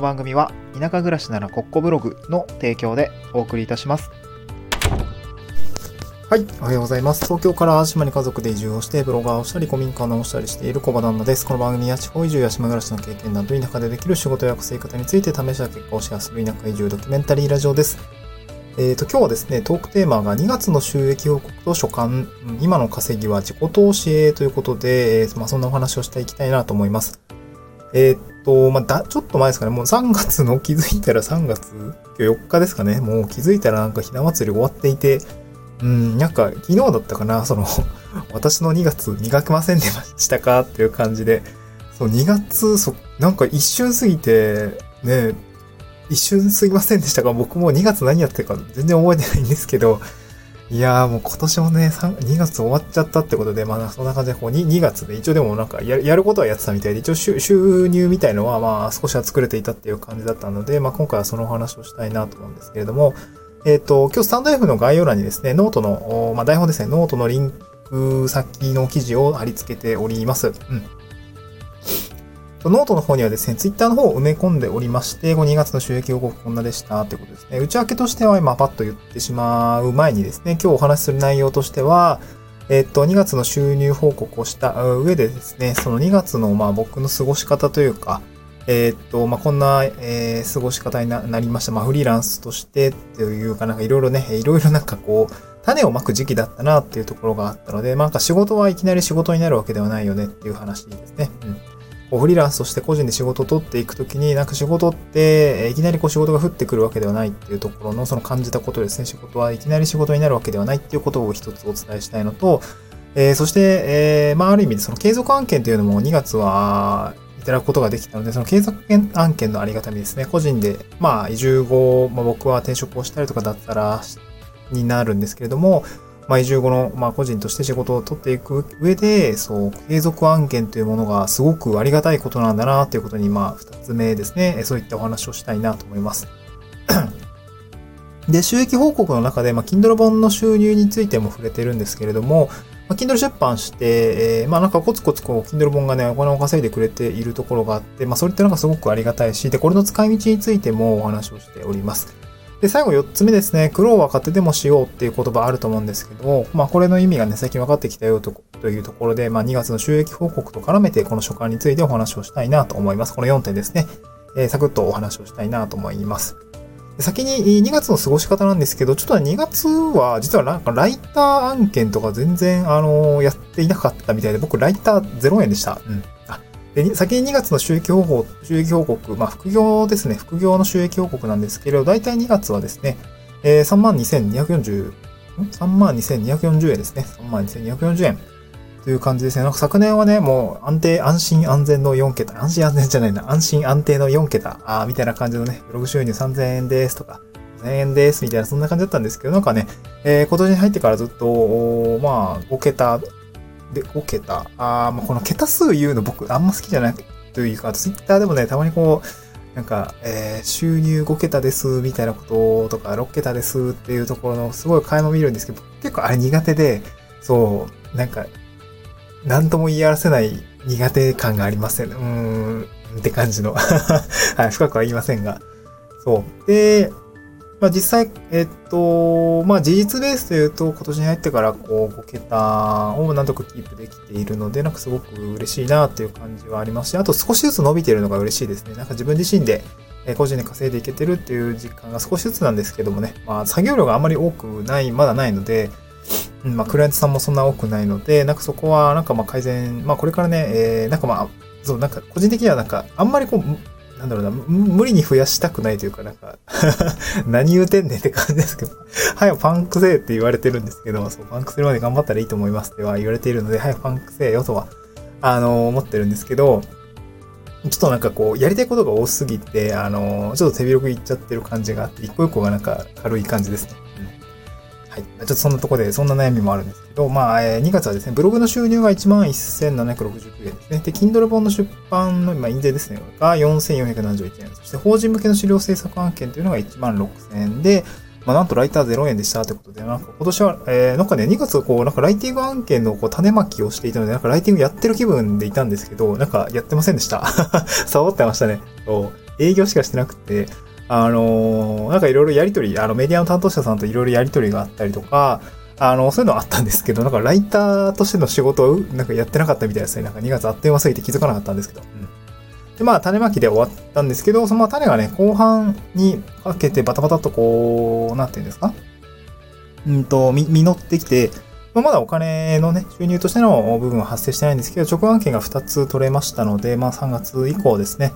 の番組は田舎暮らしならコッコブログの提供でお送りいたします。はい、おはようございます。東京から島に家族で移住をして、ブロガーをしたり、古民家を直したりしている小場旦那です。この番組は地方移住や島暮らしの経験など、田舎でできる仕事や生活について試した結果をシェアする田舎移住ドキュメンタリーラジオです。えっ、と、今日はですね、トークテーマが2月の収益報告と所感、今の稼ぎは自己投資へということで、えーまあ、そんなお話をしていきたいなと思います。えっ、と、まあ、だ、ちょっと前ですかね、もう3月の 気づいたら3月、今日4日ですかね、もう気づいたらなんかひな祭り終わっていて、うん、なんか昨日だったかな、その、私の2月磨けませんでしたか？っていう感じで、そう、2月、そ、なんか一瞬過ぎて、ね、一瞬過ぎませんでしたが、僕も2月何やってるか全然覚えてないんですけど、いやーもう今年もね、2月終わっちゃったってことで、まあそんな感じで、こう 2, 2月で一応でもなんかややることはやってたみたいで、一応収収入みたいのはまあ少しは作れていたっていう感じだったので、まあ今回はそのお話をしたいなと思うんですけれども、えっ、と、今日スタンド F の概要欄にですね、ノートの、まあ台本ですね、ノートのリンク先の記事を貼り付けております。うん。ノートの方にはですね、ツイッターの方を埋め込んでおりまして、2月の収益報告こんなでしたということですね。内訳としては今パッと言ってしまう前にですね、今日お話しする内容としては、えっと、2月の収入報告をした上でですね、その2月のまあ僕の過ごし方というか、えっと、まあ、こんな、えー、過ごし方になりました。まあ、フリーランスとしてっていうかなんかいろいろね、いろいろなんかこう、種をまく時期だったなっていうところがあったので、まあ、なんか仕事はいきなり仕事になるわけではないよねっていう話ですね。うん。こうフリーランスとして個人で仕事を取っていくときに、なんか仕事って、いきなりこう仕事が降ってくるわけではないっていうところの、その感じたことですね。仕事はいきなり仕事になるわけではないっていうことを一つお伝えしたいのと、えー、そして、えー、まあ、ある意味でその継続案件というのも2月はいただくことができたので、その継続案件のありがたみですね。個人で、まあ、移住後、まあ、僕は転職をしたりとかだったら、になるんですけれども、まあ、移住後の、まあ、個人として仕事を取っていく上で、そう、継続案件というものがすごくありがたいことなんだな、ということに、まあ、二つ目ですね。そういったお話をしたいなと思います。で、収益報告の中で、まあ、Kindle 本の収入についても触れてるんですけれども、まあ、Kindle 出版して、えー、まあなんかコツコツこう、Kindle 本がね、お金を稼いでくれているところがあって、まあそれってなんかすごくありがたいし、で、これの使い道についてもお話をしております。で、最後4つ目ですね。苦労は勝手でもしようっていう言葉あると思うんですけども、まあこれの意味がね、最近分かってきたよとというところで、まあ2月の収益報告と絡めてこの所感についてお話をしたいなと思います。この4点ですね。えー、サクッとお話をしたいなと思います。先に2月の過ごし方なんですけど、ちょっと2月は実はなんかライター案件とか全然あのやっていなかったみたいで、僕ライター0円でした。うん。で先に2月の収益報告、収益報告、まあ副業ですね、副業の収益報告なんですけれど、大体2月はですね、えー、32,240、32,240円ですね。32,240円。という感じですね。なんか昨年はね、もう安定、安心安全の4桁、安心安全じゃないな、安心安定の4桁、あみたいな感じのね、ブログ収入3000円ですとか、1000円ですみたいな、そんな感じだったんですけど、なんかね、えー、今年に入ってからずっと、まあ、5桁で、5桁、あまあ、この桁数言うの僕あんま好きじゃないというか、ツイッターでもね、たまにこう、なんか、えー、収入5桁ですみたいなこととか、6桁ですっていうところのすごい買いも見るんですけど、結構あれ苦手で、そう、なんか、なんとも言い表せない苦手感がありません。うーん、って感じの。はい、深くは言いませんが。そう。で、まあ実際、えっと、まあ事実ベースというと、今年に入ってからこう5桁をなんとかキープできているので、なんかすごく嬉しいなっていう感じはありますし、あと少しずつ伸びているのが嬉しいですね。なんか自分自身で個人で稼いでいけてるっていう実感が少しずつなんですけどもね、まあ作業量があんまり多くない、まだないので、うん、まあ、クライアントさんもそんな多くないので、なんかそこは、なんかまあ改善、まあこれからね、えー、なんかまあ、そう、なんか個人的にはなんか、あんまりこう、なんだろうな、無理に増やしたくないというか、なんか 何言うてんねんって感じですけど、はい、パンクせえって言われてるんですけど、そう、パンクするまで頑張ったらいいと思いますっては言われているので、はい、パンクせえよとは、あの、思ってるんですけど、ちょっとなんかこう、やりたいことが多すぎて、あの、ちょっと手広くいっちゃってる感じがあって、一個一個がなんか軽い感じですね。はい。ちょっとそんなところで、そんな悩みもあるんですけど、まあ、えー、2月はですね、ブログの収入が11,769円ですね。で、Kindle 本の出版の、まあ、印税ですね、が4,471円。そして、法人向けの資料制作案件というのが16,000円で、まあ、なんとライター0円でしたということで、なんか今年は、えー、なんかね、2月こう、なんかライティング案件のこう種まきをしていたので、なんかライティングやってる気分でいたんですけど、なんかやってませんでした。サボってましたね。そう営業しかしてなくて、あのーなんかいろいろやりとり、あの、メディアの担当者さんといろいろやりとりがあったりとか、あの、そういうのあったんですけど、なんかライターとしての仕事をなんかやってなかったみたいですね。なんか2月あっという間すぎて気づかなかったんですけど。うんで、まあ、種まきで終わったんですけど、そのまあ種がね、後半にかけてバタバタっとこう、なんていうんですか？うんと、み、実ってきて、まあ、まだお金のね、収入としての部分は発生してないんですけど、直案件が2つ取れましたので、まあ3月以降ですね、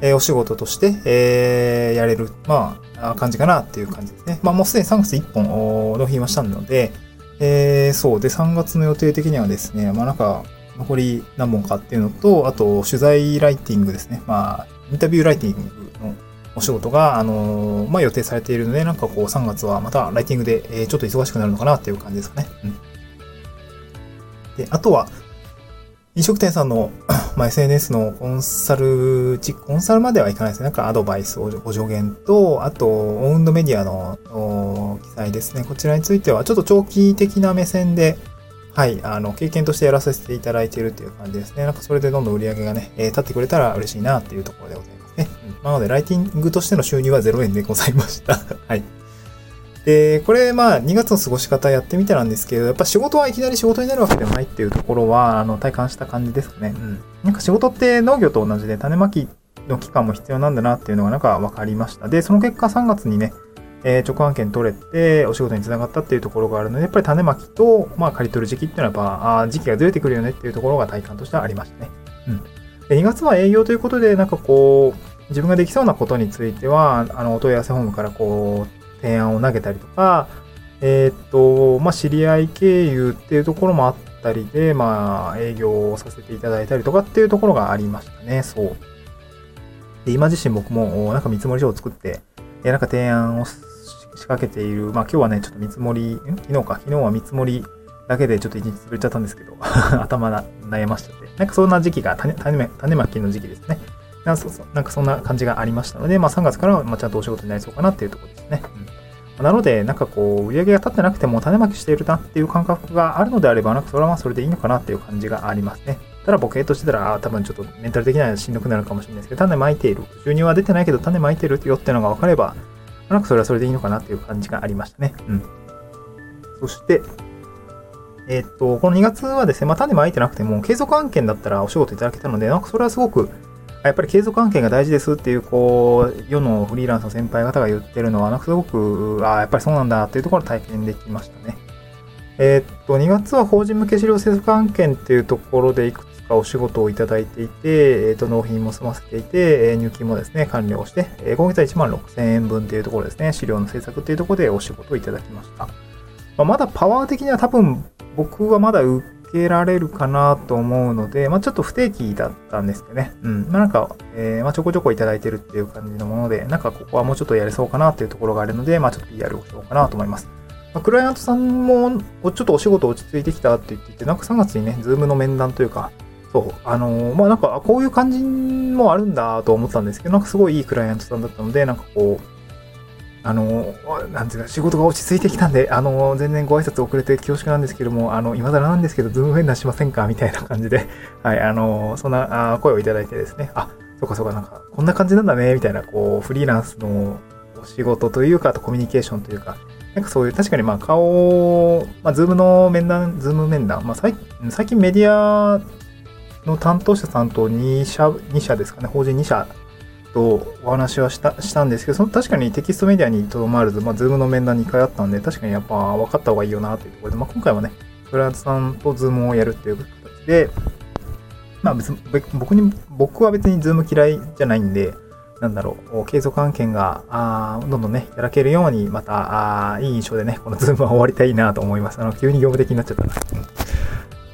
えお仕事として、えやれる、まあ、感じかなっていう感じですね。まあもうすでに3月1本お納品はしたので、えーそう。で、3月の予定的にはですね、まあなんか、残り何本かっていうのと、あと、取材ライティングですね。まあ、インタビューライティングのお仕事が、あのーまあ予定されているので、なんかこう3月はまたライティングで、えーちょっと忙しくなるのかなっていう感じですかね。うん。で、あとは、飲食店さんの、まあ、SNS のコンサル、ちコンサルまではいかないですね。なんかアドバイスをご助言と、あと、オウンドメディアの記載ですね。こちらについては、ちょっと長期的な目線で、はい、あの、経験としてやらせていただいているという感じですね。なんかそれでどんどん売り上げがね、えー立ってくれたら嬉しいなっていうところでございますね。なので、ライティングとしての収入は0円でございました。はい。で、これ、まあ、2月の過ごし方やってみてなんですけど、やっぱ仕事はいきなり仕事になるわけではないっていうところは、あの、体感した感じですかね。うん。なんか仕事って農業と同じで種まきの期間も必要なんだなっていうのがなんか分かりました。で、その結果3月にね、えー直案件取れてお仕事につながったっていうところがあるので、やっぱり種まきと、まあ、刈り取る時期っていうのはやっぱ、あー時期がずれてくるよねっていうところが体感としてはありましたね。うん。で、2月は営業ということで、なんかこう、自分ができそうなことについては、あの、お問い合わせフォームからこう、提案を投げたりとか、えーっと、まあ、知り合い経由っていうところもあったりで、まあ、営業をさせていただいたりとかっていうところがありましたね。そう。で、今自身僕も、なんか見積もり書を作って、えなんか提案を仕掛けている。まあ、今日はね、ちょっと見積もり、ん昨日か、昨日は見積もりだけでちょっと一日潰れちゃったんですけど、頭な悩ましちゃって。なんかそんな時期が種、種ま種まきの時期ですね。なんかそんな感じがありましたので、まあ3月からはまちゃんとお仕事になりそうかなっていうところですね。うん、なので、なんかこう、売り上げが立ってなくても種まきしているなっていう感覚があるのであれば、なんかそれはまあそれでいいのかなっていう感じがありますね。ただボケとしてたら、あー多分ちょっとメンタル的にはしんどくなるかもしれないですけど、種まいている。収入は出てないけど種まいてるよっていうのが分かれば、なんかそれはそれでいいのかなっていう感じがありましたね。うん。そして、えーっと、この2月はですね、まあ、種まいてなくても、継続案件だったらお仕事いただけたので、なんかそれはすごく、やっぱり継続案件が大事ですっていう、こう、世のフリーランスの先輩方が言ってるのは、なんかすごく、あやっぱりそうなんだっていうところを体験できましたね。えーっと、2月は法人向け資料制作案件っていうところでいくつかお仕事をいただいていて、えーっと、納品も済ませていて、え入金もですね、完了して、えー今月は1万6000円分っていうところですね、資料の制作っていうところでお仕事をいただきました。まあ、まだパワー的には多分僕はまだ受けられるかなと思うので、まあ、ちょっと不定期だったんですけどね。うん。まあ、なんか、えーまあ、ちょこちょこいただいてるっていう感じのもので、なんかここはもうちょっとやれそうかなっていうところがあるので、まあ、ちょっと PR をしようかなと思います。まあ、クライアントさんも、ちょっとお仕事落ち着いてきたって言ってて、なんか3月にね、ズームの面談というか、そう、あのーまあ、なんか、こういう感じもあるんだと思ったんですけど、なんかすごいいいクライアントさんだったので、なんかこう、あの、なんていうか、仕事が落ち着いてきたんで、あの、全然ご挨拶遅れて恐縮なんですけども、あの、今更なんですけど、ズーム面談しませんか？みたいな感じで、はい、あの、そんな声をいただいてですね、あ、そうかそうか、なんか、こんな感じなんだね、みたいな、こう、フリーランスのお仕事というか、あとコミュニケーションというか、なんかそういう、確かにまあ顔、まあ、ズームの面談、ズーム面談、まあ、最最近メディアの担当者さんと2社、2社ですかね、法人2社とお話はしたしたんですけど、その確かにテキストメディアにとどまらず、まあ、ズームの面談2回あったんで、確かにやっぱ分かった方がいいよなというところで、まあ、今回はね、クライアントさんとズームをやるっていう形で、まあ別に、僕に、僕は別にズーム嫌いじゃないんで、なんだろう、継続案件が、あどんどんね、いただけるように、また、あーいい印象でね、このズームは終わりたいなと思います。あの、急に業務的になっちゃったな。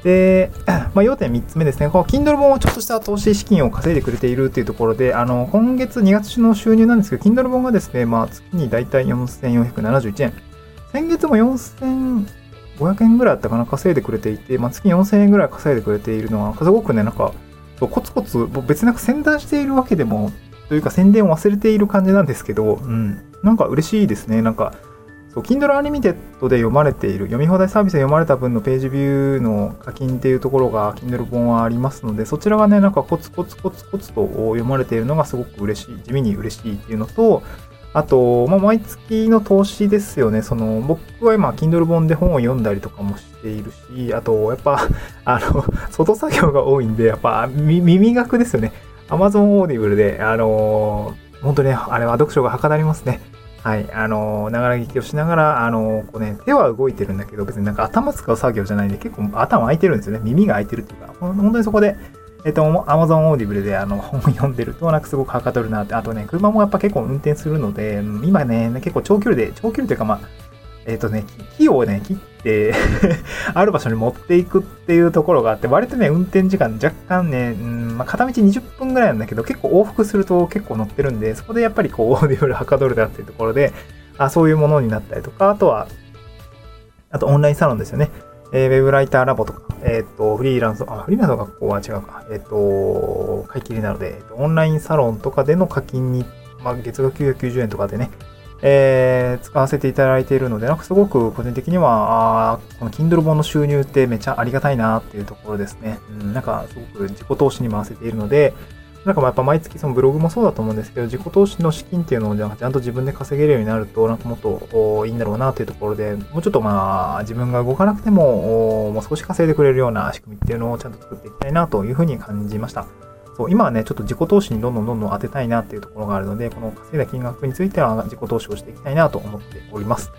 で、まあ、要点3つ目ですね。この Kindle 本はちょっとした投資資金を稼いでくれているというところで、あの、今月2月の収入なんですけど、Kindle 本がですね、まあ、月にだいたい4471円。先月も4500円ぐらいあったかな、稼いでくれていて、まあ、月4000円ぐらい稼いでくれているのは、すごくね、なんか、コツコツ、別なんか宣伝しているわけでも、というか宣伝を忘れている感じなんですけど、うん。なんか嬉しいですね。なんか、そう Kindle Unlimited で読まれている、読み放題サービスで読まれた分のページビューの課金っていうところが Kindle 本はありますので、そちらがね、なんかコツコツコツコツと読まれているのがすごく嬉しい、地味に嬉しいっていうのと、あと、まあ、毎月の投資ですよね。その、僕は今、Kindle 本で本を読んだりとかもしているし、あと、やっぱ、あの、外作業が多いんで、やっぱ、耳学ですよね。Amazon Audible で、あの本当に、ね、あれは読書がはかどりますね。はい。あのながら聞きをしながら、あのこうね、手は動いてるんだけど、別になんか頭使う作業じゃないんで、結構頭空いてるんですよね。耳が開いてるっていうか、本当にそこで、えっと、Amazon Audible であの 本読んでると、なんかすごくはかどるなって。あとね、車もやっぱ結構運転するので、今ね、結構長距離で、長距離というかまあ、えっ、とね、木をね、切って ある場所に持っていくっていうところがあって、割とね、運転時間若干ね、うんまあ、片道20分ぐらいなんだけど、結構往復すると結構乗ってるんで、そこでやっぱりこう、 Audible はかどるなっていうところで、あそういうものになったりとか、あとは、あとオンラインサロンですよね。えー、ウェブライターラボとか、えっ、ー、と、フリーランス、あ、フリーランスの学校は違うか。えっ、ー、と、買い切りなので、オンラインサロンとかでの課金に、まあ、月額990円とかでね、えー、使わせていただいているので、なんかすごく個人的には、あこの Kindle 本の収入ってめちゃありがたいなっていうところですね。うん、なんかすごく自己投資に回せているので、なんかやっぱ毎月そのブログもそうだと思うんですけど、自己投資の資金っていうのをちゃんと自分で稼げるようになると、なんかもっといいんだろうなというところで、もうちょっとまあ自分が動かなくても、もう少し稼いでくれるような仕組みっていうのをちゃんと作っていきたいなというふうに感じました。そう今はね、ちょっと自己投資にどんどんどんどん当てたいなっていうところがあるので、この稼いだ金額については自己投資をしていきたいなと思っております。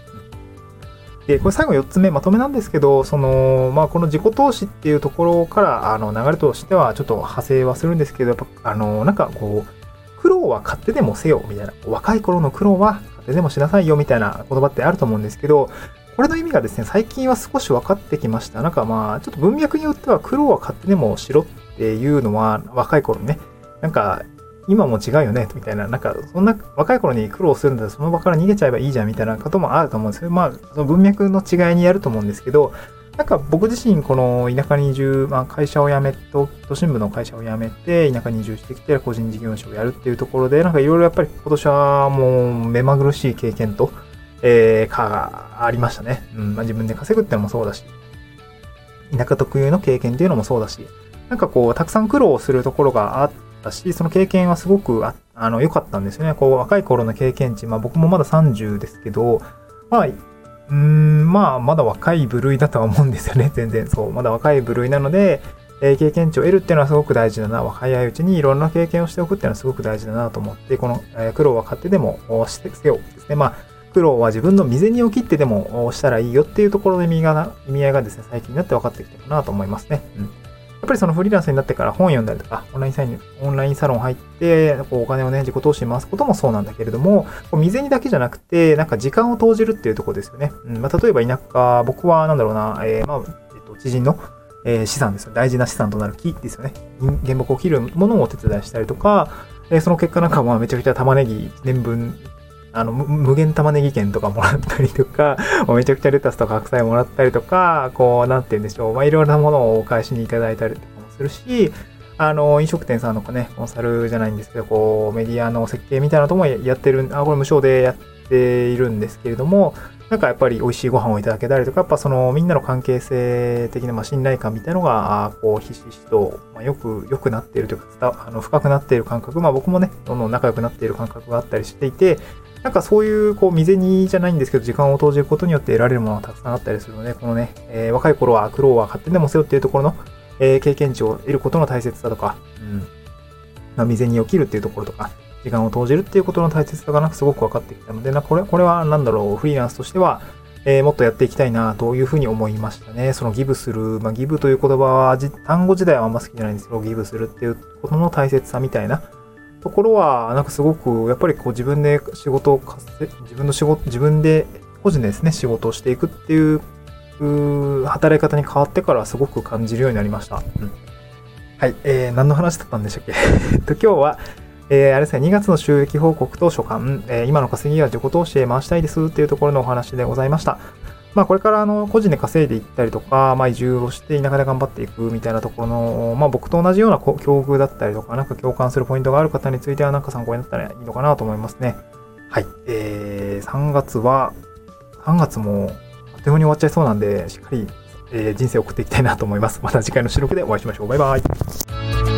で、これ最後4つ目、まとめなんですけど、その、まあ、この自己投資っていうところから、あの、流れとしてはちょっと派生はするんですけど、やっぱ、あの、なんかこう、苦労は勝手でもせよ、みたいな、若い頃の苦労は勝手でもしなさいよ、みたいな言葉ってあると思うんですけど、これの意味がですね、最近は少し分かってきました。なんかまあ、ちょっと文脈によっては苦労は勝手でもしろってっていうのは、若い頃ね、なんか今も違うよね、みたいな、なんか、そんな若い頃に苦労するんだらその場から逃げちゃえばいいじゃん、みたいなこともあると思うんですよ。まあ、その文脈の違いにやると思うんですけど、なんか僕自身、この田舎に移住、まあ、会社を辞め、都都心部の会社を辞めて、田舎に移住してきて、個人事業主をやるっていうところで、なんかいろいろやっぱり今年はもう目まぐるしい経験と、えー、か、ありましたね。うん、まあ、自分で稼ぐってのもそうだし、田舎特有の経験っていうのもそうだし、なんかこう、たくさん苦労するところがあったし、その経験はすごくあの良かったんですよね。こう若い頃の経験値、まあ僕もまだ30ですけど、まあ、うん、まあまだ若い部類だとは思うんですよね、全然。そう、まだ若い部類なので、えー、経験値を得るっていうのはすごく大事だな。若いうちにいろんな経験をしておくっていうのはすごく大事だなと思って、この、えー、苦労は勝手でもしてせよですね。まあ、苦労は自分の未然に起きってでもしたらいいよっていうところの意味が意味合いがですね、最近になって分かってきたかなと思いますね。うん。やっぱりそのフリーランスになってから本読んだりとか、オンラインサイン、オンラインサロン入って、こうお金をね、自己投資に回すこともそうなんだけれども、こう未然にだけじゃなくて、なんか時間を投じるっていうとこですよね。うんまあ、例えば田舎、僕はなんだろうな、えー、まあ、えっと、知人の、えー、資産ですよ。大事な資産となる木ですよね。原木を切るものをお手伝いしたりとか、え、その結果なんかまあめちゃくちゃ玉ねぎ年分あの、無限玉ねぎ券とかもらったりとか、めちゃくちゃレタスとか白菜もらったりとか、こう、なんて言うんでしょう。まあ、いろんなものをお返しにいただいたりとかもするし、あの、飲食店さんのね、コンサルじゃないんですけど、こう、メディアの設計みたいなのもやってる、あ、これ無償でやっているんですけれども、なんかやっぱり美味しいご飯をいただけたりとか、やっぱそのみんなの関係性的なまあ信頼感みたいのが、こう、ひしひしと、まあ、よく、良くなっているというか、あの深くなっている感覚、まあ僕もね、どんどん仲良くなっている感覚があったりしていて、なんかそういう、こう、未然にじゃないんですけど、時間を投じることによって得られるものがたくさんあったりするので、このね、えー、若い頃は苦労は勝手でも背負っているところの、えー、経験値を得ることの大切さとか、うん。まあ、未然に起きるっていうところとか、時間を投じるっていうことの大切さがなんかすごく分かってきたので、なこれ、これはなんだろう、フリーランスとしては、えー、もっとやっていきたいなというふうに思いましたね。そのギブする、まあ、ギブという言葉は単語自体はあんま好きじゃないんですけど、ギブするっていうことの大切さみたいな、ところは、なんかすごく、やっぱりこう自分で仕事を自分の仕事、自分で個人でですね、仕事をしていくっていう、働き方に変わってからすごく感じるようになりました。うん、はい、えー、何の話だったんでしたっけ？と、今日は、えー、あれですね、2月の収益報告と所感、えー、今の稼ぎは自己投資へ回したいですっていうところのお話でございました。まあ、これからあの個人で稼いでいったりとか、まあ、移住をして田舎で頑張っていくみたいなところの、まあ、僕と同じような境遇だったりとか、なんか共感するポイントがある方については、なんか参考になったらいいのかなと思いますね。はい。えー、3月は、3月もあっという間に終わっちゃいそうなんで、しっかり、えー人生を送っていきたいなと思います。また次回の収録でお会いしましょう。バイバイ。